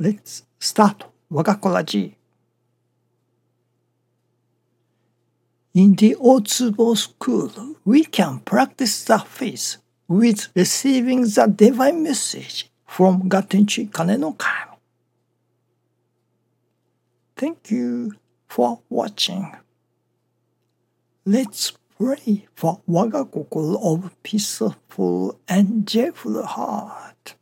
Let's start 我が子ラジ In the Otsubo school, we can practice the faith with receiving the divine message from God Tenchi Kane. Thank you for watching. Let's pray for 我が心 of peaceful and joyful heart.